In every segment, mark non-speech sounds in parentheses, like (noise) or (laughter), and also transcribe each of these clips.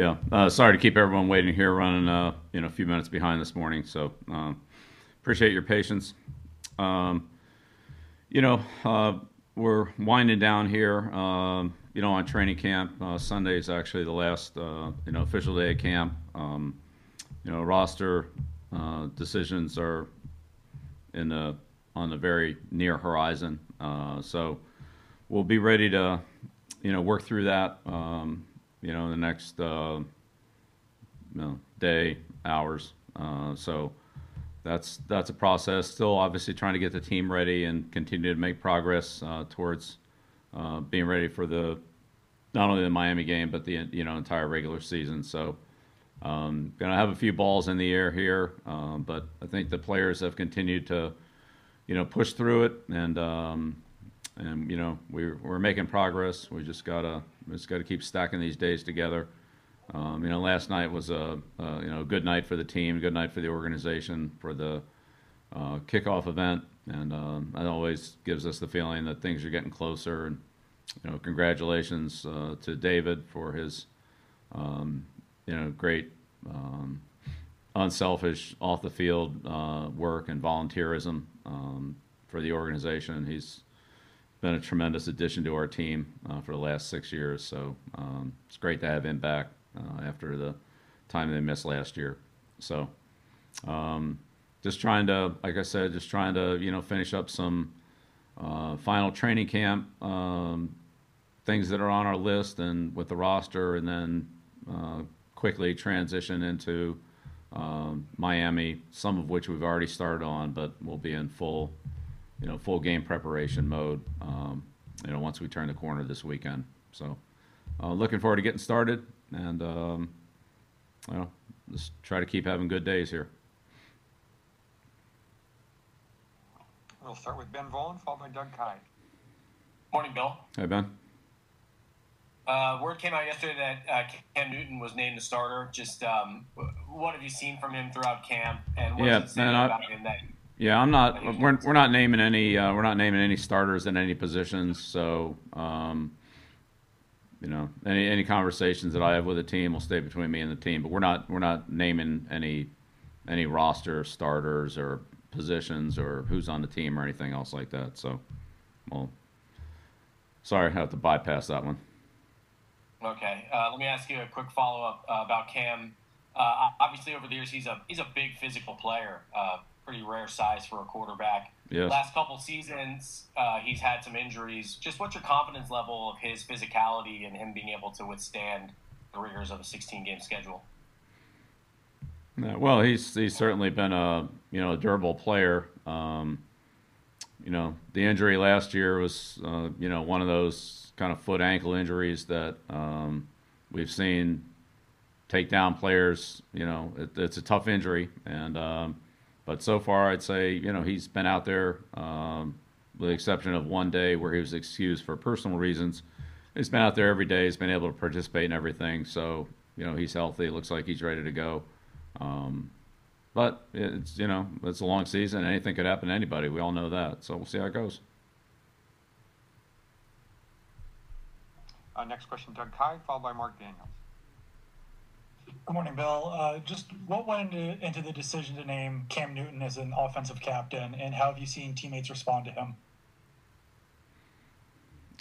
Yeah, uh, sorry to keep everyone waiting here, running uh, you know a few minutes behind this morning. So um, appreciate your patience. Um, you know, uh, we're winding down here. Um, you know, on training camp. Uh, Sunday is actually the last uh, you know official day of camp. Um, you know, roster uh, decisions are in the on the very near horizon. so we'll be ready to you know work through that. Um, you know, the next uh, you know, day, hours. Uh, so that's that's a process. Still, obviously, trying to get the team ready and continue to make progress uh, towards uh, being ready for the not only the Miami game but the you know entire regular season. So. Um, gonna have a few balls in the air here, um, but I think the players have continued to, you know, push through it, and um, and you know we're we're making progress. We just gotta we just gotta keep stacking these days together. Um, you know, last night was a, a, you know good night for the team, good night for the organization for the uh, kickoff event, and um, that always gives us the feeling that things are getting closer. And you know, congratulations uh, to David for his um, you know great um, unselfish off the field uh, work and volunteerism um, for the organization. He's been a tremendous addition to our team uh, for the last six years. So um, it's great to have him back uh, after the time they missed last year. So um, just trying to, like I said, just trying to you know finish up some uh, final training camp um, things that are on our list and with the roster, and then uh, quickly transition into um, Miami. Some of which we've already started on, but we'll be in full you know, full game preparation mode, um, you know, once we turn the corner this weekend. So, uh, looking forward to getting started and, um, you know, just try to keep having good days here. We'll start with Ben Volin, followed by Doug Kyed. Morning, Bill. Hey, Ben. Uh, word came out yesterday that uh, Cam Newton was named the starter. Just um, what have you seen from him throughout camp, and what yeah, does it say man, I, about him that Yeah, I'm not. We're we're not naming any. Uh, we're not naming any starters in any positions. So, um, you know, any any conversations that I have with the team will stay between me and the team. But we're not we're not naming any any roster starters or positions or who's on the team or anything else like that. So, well, sorry, I have to bypass that one. Okay, uh, let me ask you a quick follow up uh, about Cam. Uh, obviously, over the years, he's a he's a big physical player. Uh, pretty rare size for a quarterback. Yes. Last couple seasons, uh, he's had some injuries. Just what's your confidence level of his physicality and him being able to withstand the rigors of a 16 game schedule? Yeah, well, he's he's certainly been a you know a durable player. Um, you know, the injury last year was uh, you know one of those kind of foot ankle injuries that um, we've seen take down players. You know, it, it's a tough injury, and um, but so far I'd say you know he's been out there, um, with the exception of one day where he was excused for personal reasons. He's been out there every day. He's been able to participate in everything. So you know he's healthy. Looks like he's ready to go. Um, but it's you know it's a long season. Anything could happen to anybody. We all know that. So we'll see how it goes. Uh, next question, Doug Kyed, followed by Mark Daniels. Good morning, Bill. Uh, just what went into, into the decision to name Cam Newton as an offensive captain, and how have you seen teammates respond to him?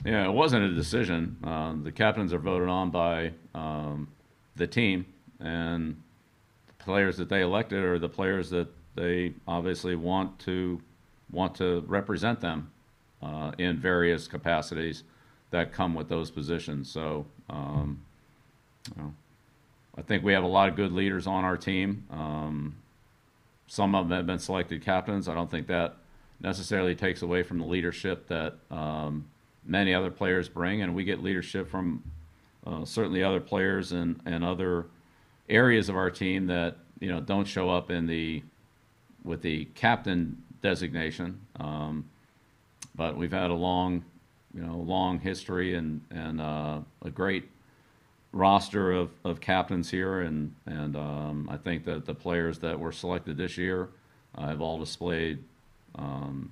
Yeah, it wasn't a decision. Uh, the captains are voted on by um, the team, and the players that they elected are the players that they obviously want to want to represent them uh, in various capacities that come with those positions. So, um, you know, I think we have a lot of good leaders on our team. Um, some of them have been selected captains. I don't think that necessarily takes away from the leadership that um, many other players bring, and we get leadership from uh, certainly other players and, and other areas of our team that you know don't show up in the with the captain designation. Um, but we've had a long, you know, long history and and uh, a great roster of, of captains here, and and um, I think that the players that were selected this year uh, have all displayed um,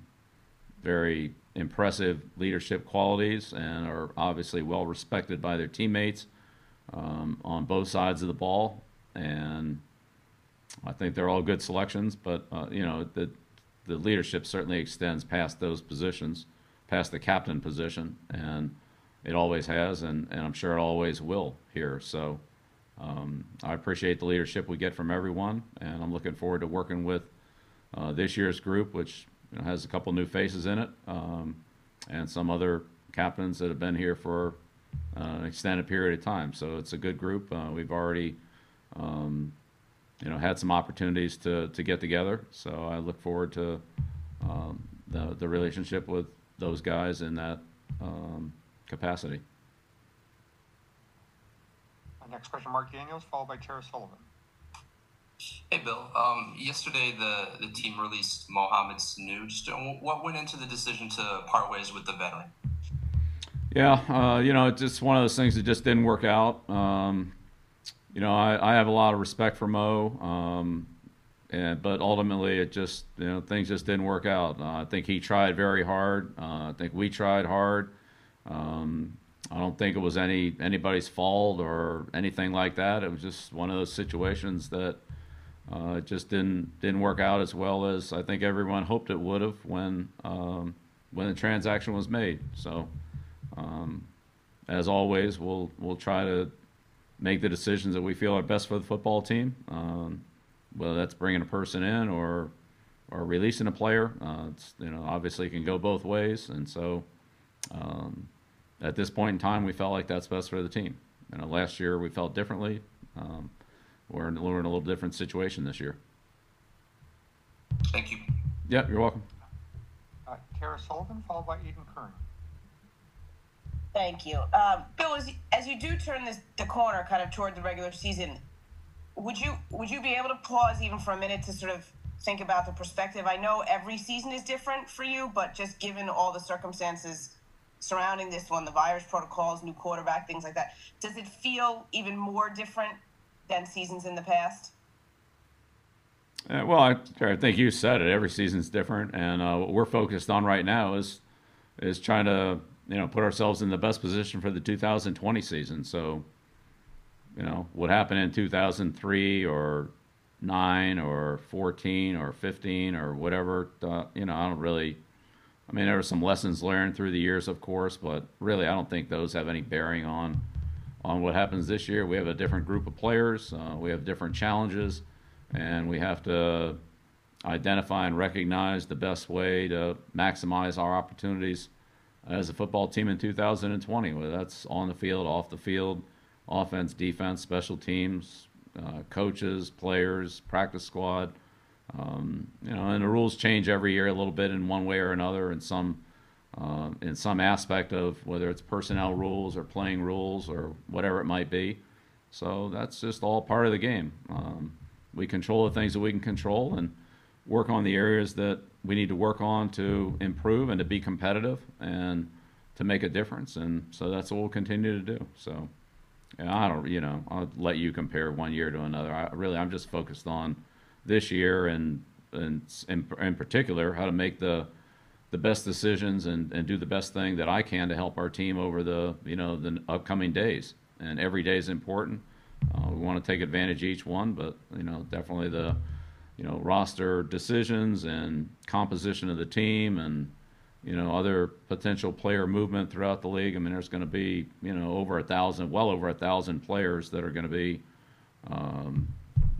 very impressive leadership qualities and are obviously well respected by their teammates. um, on both sides of the ball, and I think they're all good selections. But uh, you know, the the leadership certainly extends past those positions, past the captain position, and it always has, and, and I'm sure it always will here. So um, I appreciate the leadership we get from everyone, and I'm looking forward to working with uh, this year's group, which you know, has a couple new faces in it, um, and some other captains that have been here for uh, an extended period of time. So it's a good group. Uh, we've already, um, you know, had some opportunities to, to get together. So I look forward to um, the the relationship with those guys and that um, capacity. Next question, Mark Daniels, followed by Tara Sullivan. Hey Bill, um, yesterday the, the team released Mohamed Sanu. Just uh, what went into the decision to part ways with the veteran? Yeah, uh, you know, it's just one of those things that just didn't work out. Um, you know, I, I have a lot of respect for Mo, um, and but ultimately it just you know things just didn't work out. Uh, I think he tried very hard. Uh, I think we tried hard. Um, I don't think it was any anybody's fault or anything like that. It was just one of those situations that uh, just didn't didn't work out as well as I think everyone hoped it would have when um, when the transaction was made. So, um, as always, we'll we'll try to make the decisions that we feel are best for the football team. Um, whether that's bringing a person in or or releasing a player, uh, it's you know obviously it can go both ways, and so. Um, at this point in time, we felt like that's best for the team. You know, last year we felt differently. Um, we're, in, we're in a little different situation this year. Thank you. Yeah, you're welcome. Uh, Tara Sullivan, followed by Eden Kern. Thank you, um, Bill. As you, as you do turn this the corner, kind of toward the regular season, would you would you be able to pause even for a minute to sort of think about the perspective? I know every season is different for you, but just given all the circumstances surrounding this one, the virus protocols, new quarterback, things like that, does it feel even more different than seasons in the past? Uh, well, I, I, think you said it. Every season's different, and uh, what we're focused on right now is is trying to you know put ourselves in the best position for the 2020 season. So, you know, what happened in 2003 or nine or 14 or 15 or whatever, uh, you know, I don't really. I mean, there were some lessons learned through the years, of course, but really, I don't think those have any bearing on on what happens this year. We have a different group of players. Uh, we have different challenges and we have to identify and recognize the best way to maximize our opportunities as a football team in 2020, whether that's on the field, off the field, offense, defense, special teams, uh, coaches, players, practice squad. Um, you know, and the rules change every year a little bit in one way or another, in some uh, in some aspect of whether it's personnel rules or playing rules or whatever it might be. So that's just all part of the game. Um, we control the things that we can control and work on the areas that we need to work on to improve and to be competitive and to make a difference. And so that's what we'll continue to do. So I don't, you know, I'll let you compare one year to another. I really, I'm just focused on this year and, and in, particular, how to make the, the best decisions and, and do the best thing that I can to help our team over the, you know, the upcoming days. And every day is important. Uh, we want to take advantage each one, but you know, definitely the you know roster decisions and composition of the team and you know other potential player movement throughout the league. I mean, there's going to be you know over a thousand, well over a thousand players that are going to be um,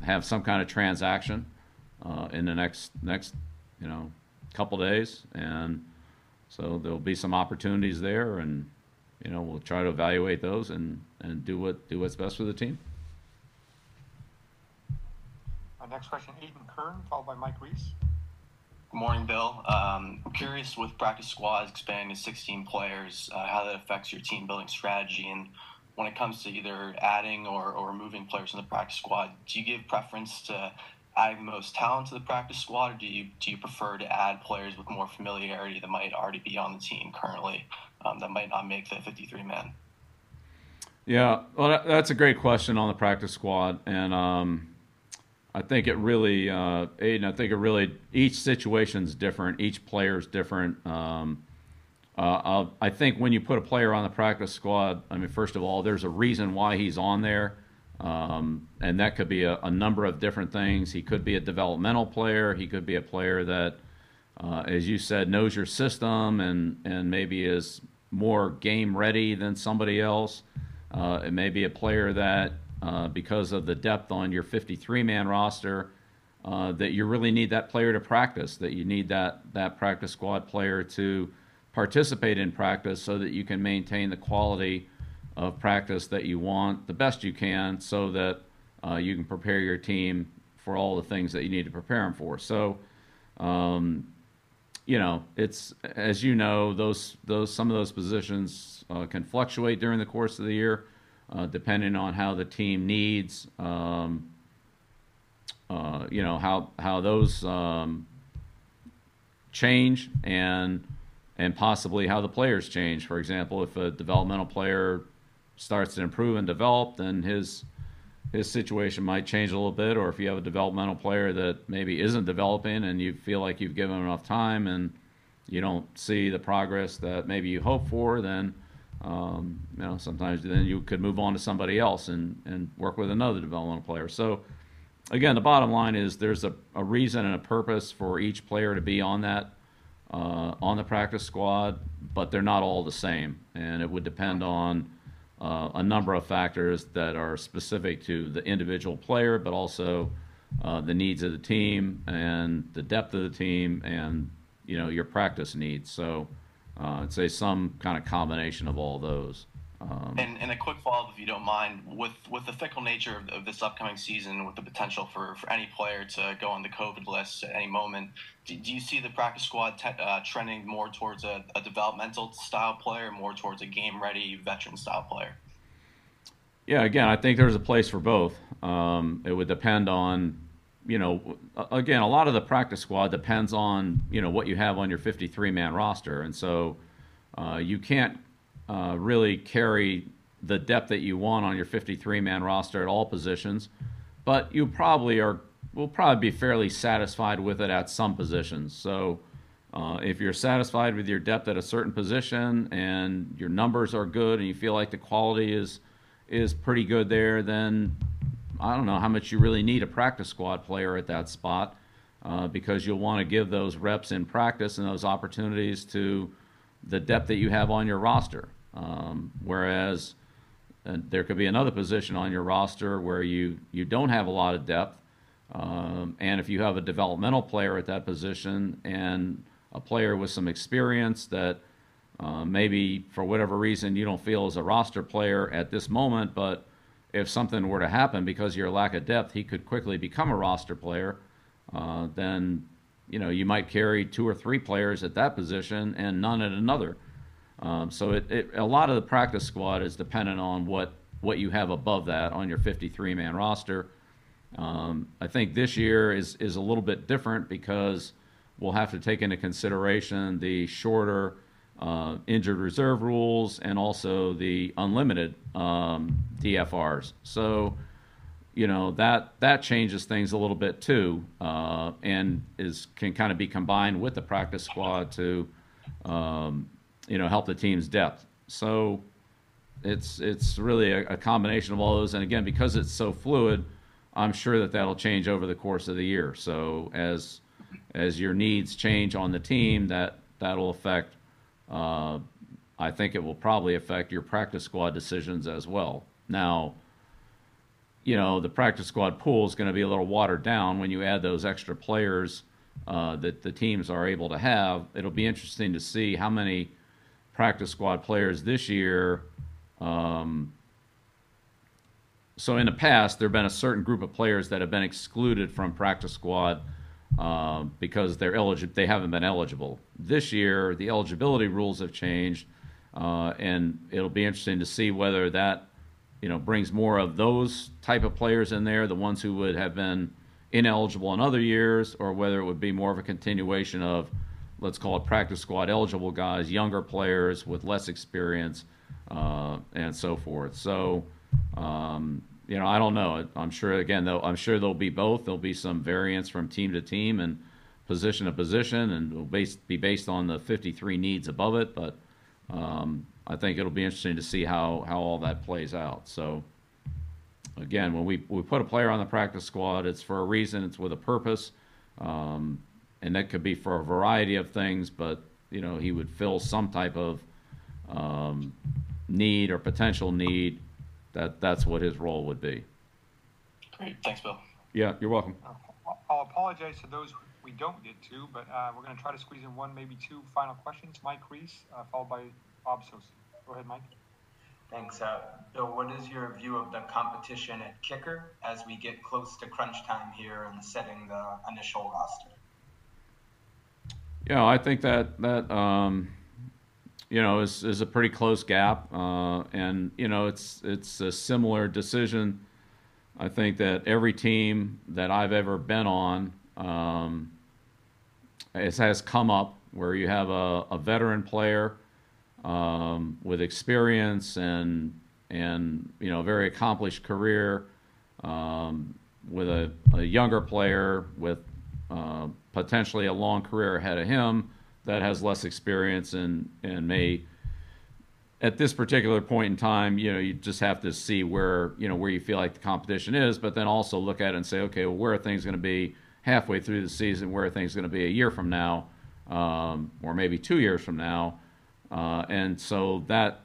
have some kind of transaction uh, in the next next you know couple days, and so there'll be some opportunities there, and you know we'll try to evaluate those and and do what do what's best for the team. Our next question, Eden Kern, followed by Mike Reiss. Good morning, Bill. Um, I'm curious with practice squads expanding to 16 players, uh, how that affects your team building strategy. And when it comes to either adding or, or removing players in the practice squad, do you give preference to adding the most talent to the practice squad, or do you, do you prefer to add players with more familiarity that might already be on the team currently um, that might not make the 53 man? Yeah, well, that's a great question on the practice squad, and um, I think it really, uh, Aiden. I think it really each situation's different. Each player's different. Um, Uh, I think when you put a player on the practice squad, I mean, first of all, there's a reason why he's on there. Um, and that could be a, a number of different things. He could be a developmental player. He could be a player that, uh, as you said, knows your system and, and maybe is more game ready than somebody else. Uh, it may be a player that, uh, because of the depth on your 53 man roster, uh, that you really need that player to practice, that you need that, that practice squad player to participate in practice so that you can maintain the quality of practice that you want the best you can so that uh, you can prepare your team for all the things that you need to prepare them for. So, um, you know, it's as you know, those those some of those positions uh, can fluctuate during the course of the year, uh, depending on how the team needs. Um, uh, you know how how those um, change and and possibly how the players change. For example, if a developmental player starts to improve and develop, then his his situation might change a little bit. Or if you have a developmental player that maybe isn't developing and you feel like you've given enough time and you don't see the progress that maybe you hope for, then um, you know sometimes then you could move on to somebody else and and work with another developmental player. So again, the bottom line is there's a, a reason and a purpose for each player to be on that uh, on the practice squad, but they're not all the same, and it would depend on uh, a number of factors that are specific to the individual player, but also uh, the needs of the team and the depth of the team, and you know your practice needs. So uh, I'd say some kind of combination of all those. Um, And, and a quick follow up, if you don't mind, with with the fickle nature of, of this upcoming season, with the potential for, for any player to go on the COVID list at any moment, do, do you see the practice squad te- uh, trending more towards a, a developmental style player, more towards a game ready veteran style player? Yeah, again, I think there's a place for both. Um, it would depend on, you know, again, a lot of the practice squad depends on, you know, what you have on your 53 man roster. And so uh, you can't uh, really carry the depth that you want on your 53 man roster at all positions, but you probably are, will probably be fairly satisfied with it at some positions. So uh, if you're satisfied with your depth at a certain position and your numbers are good and you feel like the quality is, is pretty good there, then I don't know how much you really need a practice squad player at that spot uh, because you'll want to give those reps in practice and those opportunities to the depth that you have on your roster. Um, whereas uh, there could be another position on your roster where you, you don't have a lot of depth. Um, and if you have a developmental player at that position and a player with some experience that uh, maybe for whatever reason you don't feel is a roster player at this moment, but if something were to happen because your lack of depth, he could quickly become a roster player. Uh, then you know you might carry two or three players at that position and none at another. Um, so it, it, a lot of the practice squad is dependent on what what you have above that on your 53 man roster. Um, I think this year is is a little bit different because we'll have to take into consideration the shorter uh, injured reserve rules and also the unlimited um, DFRs. So, you know that that changes things a little bit too, uh, and is can kind of be combined with the practice squad to, um, you know, help the team's depth. So, it's it's really a, a combination of all those, and again, because it's so fluid, I'm sure that that'll change over the course of the year. So as as your needs change on the team, that that'll affect. Uh, I think it will probably affect your practice squad decisions as well. Now, you know, the practice squad pool is going to be a little watered down when you add those extra players uh, that the teams are able to have. It'll be interesting to see how many practice squad players this year. Um, so in the past, there have been a certain group of players that have been excluded from practice squad uh, because they're eligible. They haven't been eligible this year. The eligibility rules have changed, uh, and it'll be interesting to see whether that you know brings more of those type of players in there, the ones who would have been ineligible in other years, or whether it would be more of a continuation of let's call it practice squad eligible guys, younger players with less experience, uh, and so forth. So. Um, you know, I don't know. I'm sure again, though, I'm sure there'll be both. There'll be some variance from team to team and position to position, and will be based on the 53 needs above it. But um, I think it'll be interesting to see how, how all that plays out. So, again, when we, we put a player on the practice squad, it's for a reason, it's with a purpose. Um, and that could be for a variety of things, but, you know, he would fill some type of um, need or potential need. That, that's what his role would be. Great. Thanks, Bill. Yeah, you're welcome. Uh, I'll apologize to those we don't get to, but uh, we're going to try to squeeze in one, maybe two final questions. Mike Reiss, uh, followed by Bob Socci. Go ahead, Mike. Thanks. Uh, Bill, what is your view of the competition at kicker as we get close to crunch time here and setting the initial roster? Yeah, I think that that um, you know is is a pretty close gap, uh, and you know it's it's a similar decision. I think that every team that I've ever been on um, it has come up where you have a, a veteran player um, with experience and and you know a very accomplished career um, with a, a younger player with uh, potentially a long career ahead of him that has less experience and and may at this particular point in time you know you just have to see where you know where you feel like the competition is but then also look at it and say okay well where are things going to be halfway through the season where are things going to be a year from now um, or maybe two years from now uh, and so that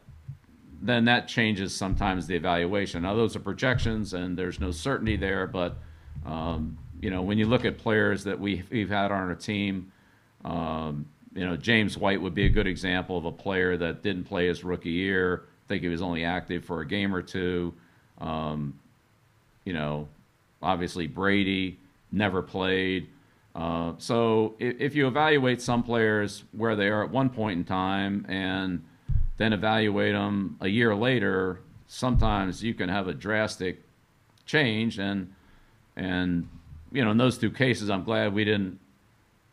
then that changes sometimes the evaluation. Now those are projections, and there's no certainty there. But um, you know, when you look at players that we, we've had on our team, um, you know, James White would be a good example of a player that didn't play his rookie year. I think he was only active for a game or two. Um, you know, obviously Brady never played. Uh, so if, if, you evaluate some players where they are at one point in time and then evaluate them a year later, sometimes you can have a drastic change. And and you know, in those two cases, I'm glad we didn't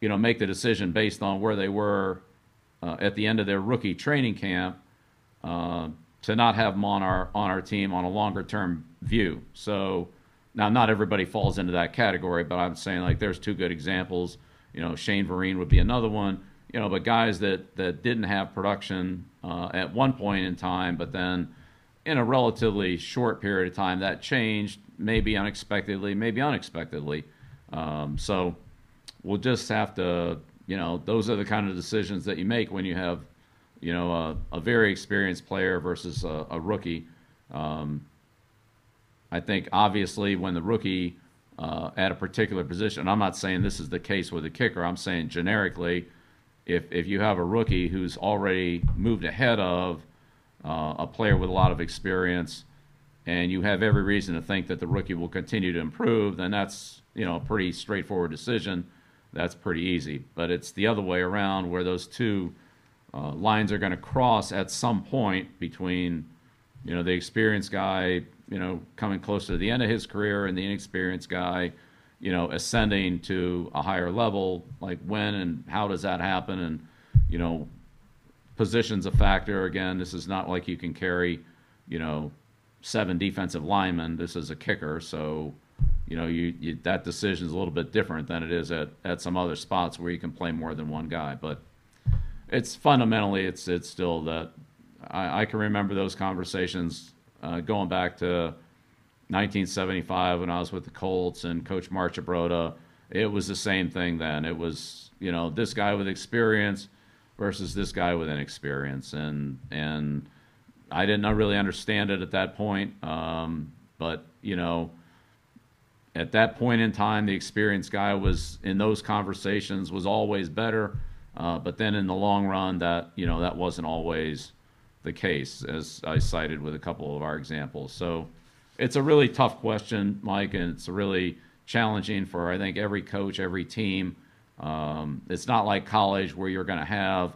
you know make the decision based on where they were uh, at the end of their rookie training camp uh, to not have them on our on our team on a longer term view. So now, not everybody falls into that category, but I'm saying like there's two good examples. You know, Shane Vereen would be another one. You know, but guys that that didn't have production uh, at one point in time, but then in a relatively short period of time that changed, maybe unexpectedly, maybe unexpectedly. Um, so we'll just have to, you know, those are the kind of decisions that you make when you have, you know, a, a very experienced player versus a, a rookie. Um, I think obviously when the rookie uh, at a particular position, I'm not saying this is the case with the kicker. I'm saying generically, if if you have a rookie who's already moved ahead of uh, a player with a lot of experience, and you have every reason to think that the rookie will continue to improve, then that's you know a pretty straightforward decision. That's pretty easy. But it's the other way around where those two uh, lines are going to cross at some point between you know the experienced guy you know, coming close to the end of his career and the inexperienced guy, you know, ascending to a higher level, like when and how does that happen? And, you know, position's a factor. Again, this is not like you can carry, you know, seven defensive linemen. This is a kicker. So, you know, you, you that decision is a little bit different than it is at, at some other spots where you can play more than one guy. But it's fundamentally, it's, it's still that I, I can remember those conversations uh, going back to 1975 when I was with the Colts and Coach Marchibroda, it was the same thing then. It was you know this guy with experience versus this guy with inexperience, and and I didn't really understand it at that point. Um, but you know, at that point in time, the experienced guy was in those conversations was always better. Uh, but then in the long run, that you know that wasn't always the case, as I cited with a couple of our examples. So it's a really tough question, Mike, and it's really challenging for I think every coach, every team. Um, it's not like college where you're going to have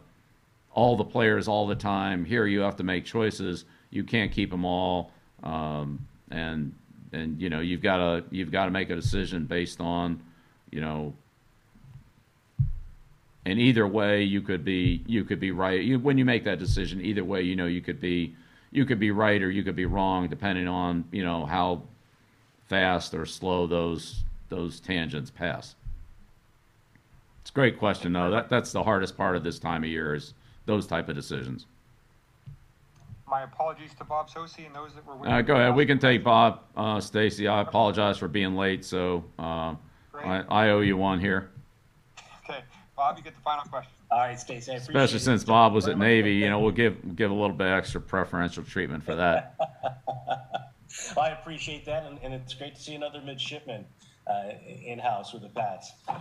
all the players all the time. Here you have to make choices. You can't keep them all, um, and and you know you've got to you've got to make a decision based on you know and either way you could be you could be right you, when you make that decision either way you know you could be you could be right or you could be wrong depending on you know how fast or slow those those tangents pass it's a great question though that that's the hardest part of this time of year is those type of decisions my apologies to Bob Socci and those that were. Uh, go ahead. We can take Bob, uh, Stacy. I apologize for being late, so uh, I, I owe you one here. Okay, Bob, you get the final question. All right, Stacy, I appreciate Especially it. since Bob was at. Navy, you know, we'll give give a little bit extra preferential treatment for that. (laughs) I appreciate that, and, and it's great to see another midshipman uh, in house with the Pats. Uh,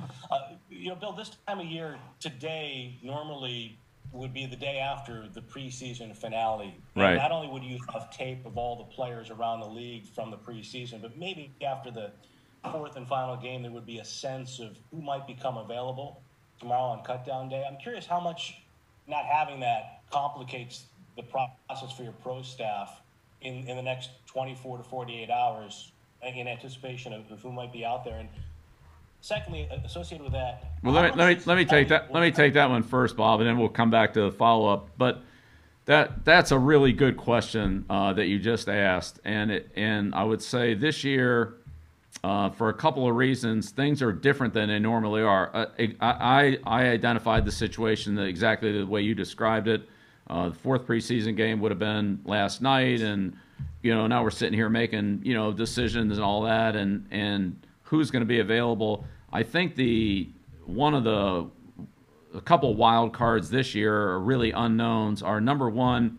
you know, Bill, this time of year, today normally would be the day after the preseason finale. And Right. Not only would you have tape of all the players around the league from the preseason, but maybe after the fourth and final game, there would be a sense of who might become available tomorrow on cutdown day. I'm curious how much not having that complicates the process for your pro staff in, in the next 24 to 48 hours in anticipation of, of who might be out there. And secondly, associated with that. Well, let me, let me, let me take that, let me take that one first, Bob, and then we'll come back to the follow-up. But that, that's a really good question, uh, that you just asked. And it, and I would say this year, uh, for a couple of reasons, things are different than they normally are. Uh, I, I, identified the situation exactly the way you described it. Uh, the fourth preseason game would have been last night, and you know now we're sitting here making you know decisions and all that, and and who's going to be available. I think the one of the a couple wild cards this year are really unknowns. Are number one,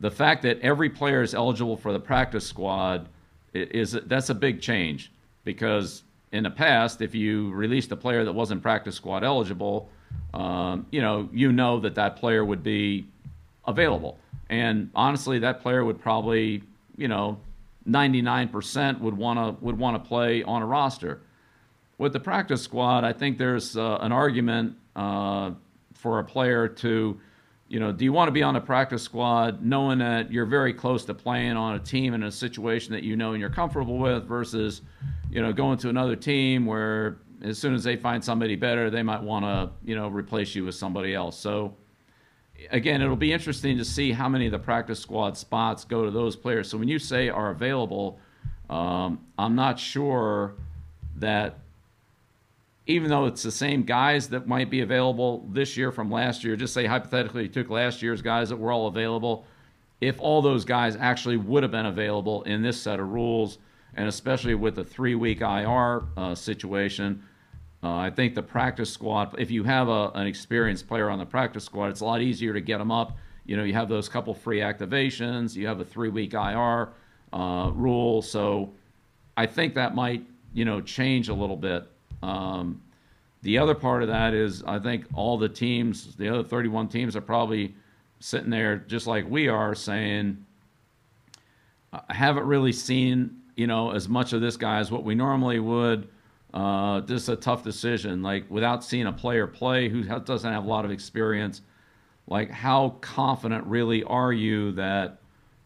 the fact that every player is eligible for the practice squad is that's a big change because in the past, if you released a player that wasn't practice squad eligible, um, you know you know that that player would be available, and honestly, that player would probably you know 99% would want to would want to play on a roster with the practice squad, I think there's uh, an argument uh, for a player to, you know, do you want to be on the practice squad knowing that you're very close to playing on a team in a situation that you know and you're comfortable with versus, you know, going to another team where as soon as they find somebody better, they might want to, you know, replace you with somebody else. So, again, it'll be interesting to see how many of the practice squad spots go to those players. So when you say are available, um, I'm not sure that even though it's the same guys that might be available this year from last year, just say hypothetically you took last year's guys that were all available, if all those guys actually would have been available in this set of rules, and especially with the three week IR uh, situation, uh, I think the practice squad, if you have a, an experienced player on the practice squad, it's a lot easier to get them up. You know, you have those couple free activations, you have a three week IR uh, rule. So I think that might, you know, change a little bit. Um, the other part of that is I think all the teams, the other 31 teams, are probably sitting there just like we are saying, I haven't really seen, you know, as much of this guy as what we normally would. Uh, this is a tough decision. Like without seeing a player play who doesn't have a lot of experience, like how confident really are you that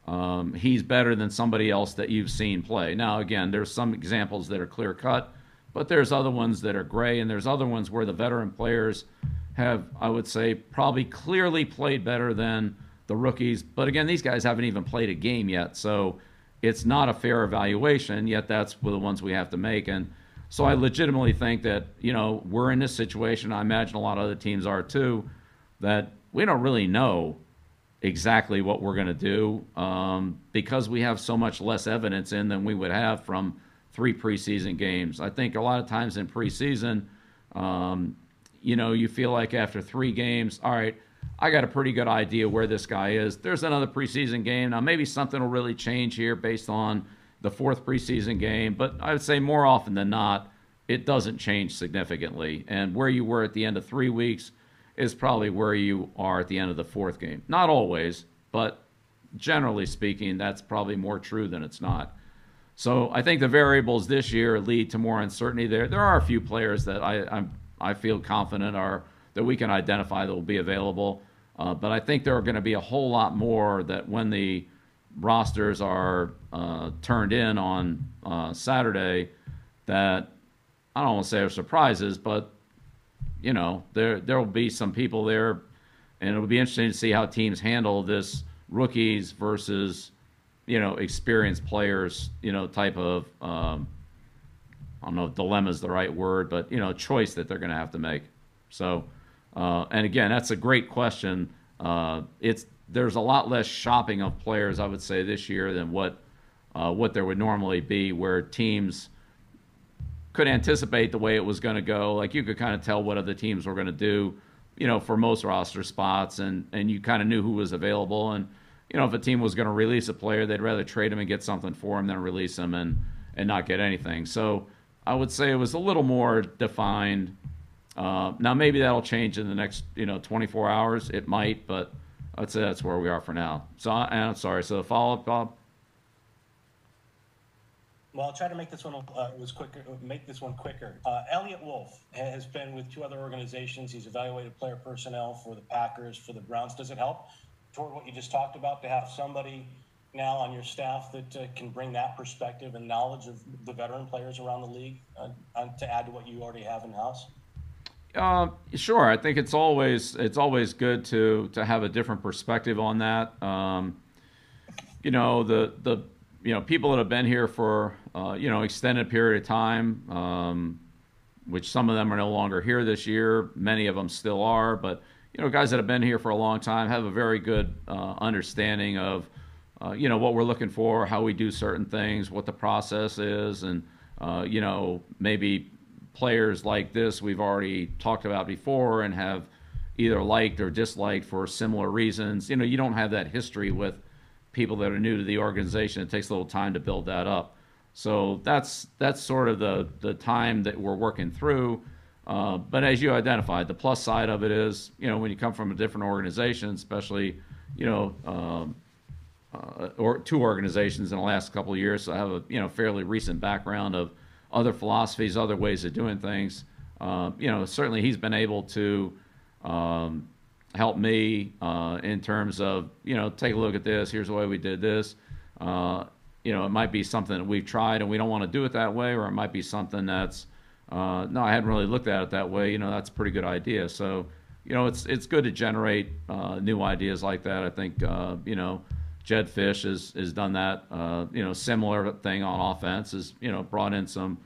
um, he's better than somebody else that you've seen play? Now, again, there's some examples that are clear cut, but there's other ones that are gray, and there's other ones where the veteran players have, I would say, probably clearly played better than the rookies. But again, these guys haven't even played a game yet, so it's not a fair evaluation. Yet that's the ones we have to make, and so I legitimately think that you know we're in this situation. I imagine a lot of other teams are too. That we don't really know exactly what we're going to do um, because we have so much less evidence in than we would have from three preseason games. I think a lot of times in preseason, um, you know, you feel like after three games, all right, I got a pretty good idea where this guy is. There's another preseason game. Now, maybe something will really change here based on the fourth preseason game, but I would say more often than not, it doesn't change significantly. And where you were at the end of three weeks is probably where you are at the end of the fourth game. Not always, but generally speaking, that's probably more true than it's not. So I think the variables this year lead to more uncertainty there. There are a few players that I I'm, I feel confident are that we can identify that will be available, uh, but I think there are going to be a whole lot more that when the rosters are uh, turned in on uh, Saturday, that I don't want to say are surprises, but you know there there will be some people there, and it'll be interesting to see how teams handle this rookies versus you know experienced players you know type of um, I don't know if dilemma is the right word, but you know choice that they're going to have to make. So, uh, and again, that's a great question. Uh, it's there's a lot less shopping of players, I would say, this year than what uh, what there would normally be, where teams could anticipate the way it was going to go. Like you could kind of tell what other teams were going to do, you know, for most roster spots, and and you kind of knew who was available. And you know, if a team was going to release a player, they'd rather trade him and get something for him than release him and and not get anything. So I would say it was a little more defined. Uh, now maybe that'll change in the next you know 24 hours. It might, but I'd say that's where we are for now. So I, I'm sorry. So follow up, Bob. Well, I'll try to make this one uh, was quicker. Make this one quicker. Uh, Eliot Wolf has been with two other organizations. He's evaluated player personnel for the Packers, for the Browns. Does it help toward what you just talked about to have somebody now on your staff that uh, can bring that perspective and knowledge of the veteran players around the league uh, to add to what you already have in house? Uh, sure. I think it's always it's always good to to have a different perspective on that. Um, you know the the you know people that have been here for uh, you know extended period of time, um, which some of them are no longer here this year. Many of them still are, but you know guys that have been here for a long time have a very good uh, understanding of uh, you know what we're looking for, how we do certain things, what the process is, and uh, you know maybe players like this we've already talked about before and have either liked or disliked for similar reasons. You know, you don't have that history with people that are new to the organization. It takes a little time to build that up. So that's that's sort of the the time that we're working through. Uh, but as you identified, the plus side of it is, you know, when you come from a different organization, especially, you know, um, uh, or two organizations in the last couple of years, so I have a you know fairly recent background of other philosophies, other ways of doing things. Uh, you know, certainly he's been able to um, help me uh, in terms of you know take a look at this. Here's the way we did this. Uh, you know, it might be something that we've tried and we don't want to do it that way, or it might be something that's uh, no, I hadn't really looked at it that way. You know, that's a pretty good idea. So, you know, it's it's good to generate uh, new ideas like that. I think uh, you know, Jedd Fisch has has done that. Uh, you know, similar thing on offense has you know brought in some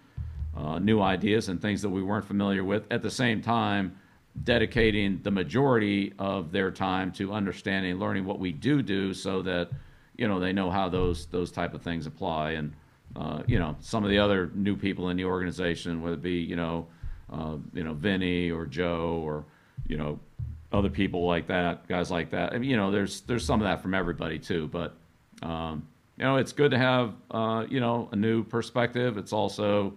uh, new ideas and things that we weren't familiar with. At the same time, dedicating the majority of their time to understanding and learning what we do do, so that you know they know how those those type of things apply and. Uh, you know, some of the other new people in the organization, whether it be, you know, uh, you know, Vinny or Joe or, you know, other people like that, guys like that. I mean, you know, there's there's some of that from everybody too. But um, you know, it's good to have uh, you know a new perspective. It's also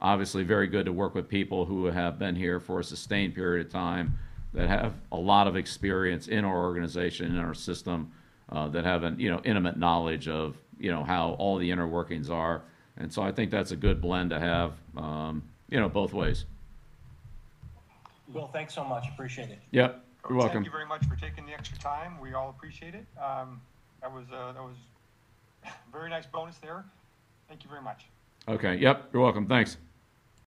obviously very good to work with people who have been here for a sustained period of time that have a lot of experience in our organization in our system uh, that have an you know intimate knowledge of you know how all the inner workings are, and so I think that's a good blend to have, um, you know, both ways. Bill, thanks so much. Appreciate it. Yep, you're welcome. Thank you very much for taking the extra time. We all appreciate it. Um, that was uh, that was a (laughs) very nice bonus there. Thank you very much. Okay, yep, you're welcome. Thanks.